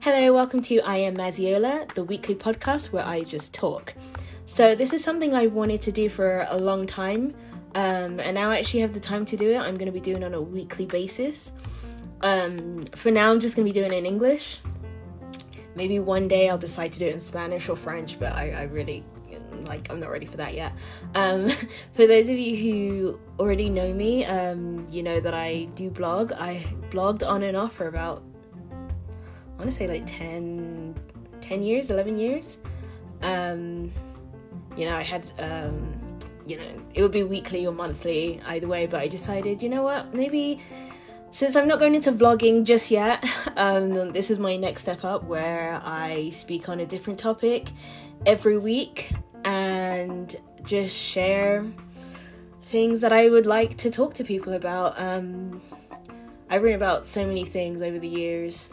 Hello, welcome to I Am Maziola, the weekly podcast where I just talk. So, this is something I wanted to do for a long time, um, and now I actually have the time to do it. I'm going to be doing on a weekly basis. Um, for now, I'm just going to be doing it in English. Maybe one day I'll decide to do it in Spanish or French, but I, I really like I'm not ready for that yet. Um, for those of you who already know me, um, you know that I do blog. I blogged on and off for about want to say like 10, 10 years, 11 years. Um, you know, I had, um, you know, it would be weekly or monthly, either way, but I decided, you know what, maybe since I'm not going into vlogging just yet, um, this is my next step up where I speak on a different topic every week and just share things that I would like to talk to people about. Um, I've written about so many things over the years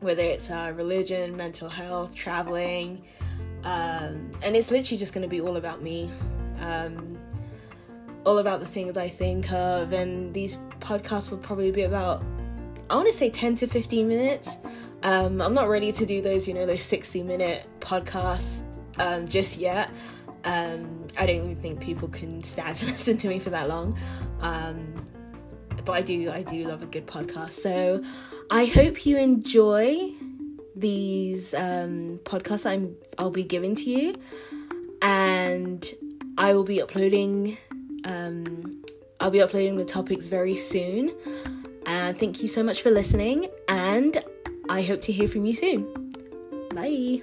whether it's uh, religion, mental health, traveling, um, and it's literally just going to be all about me, um, all about the things I think of, and these podcasts will probably be about, I want to say 10 to 15 minutes. Um, I'm not ready to do those, you know, those 60 minute podcasts um, just yet. Um, I don't even think people can stand to listen to me for that long. But I do, I do love a good podcast. So I hope you enjoy these um, podcasts I'm I'll be giving to you, and I will be uploading. Um, I'll be uploading the topics very soon. And thank you so much for listening, and I hope to hear from you soon. Bye.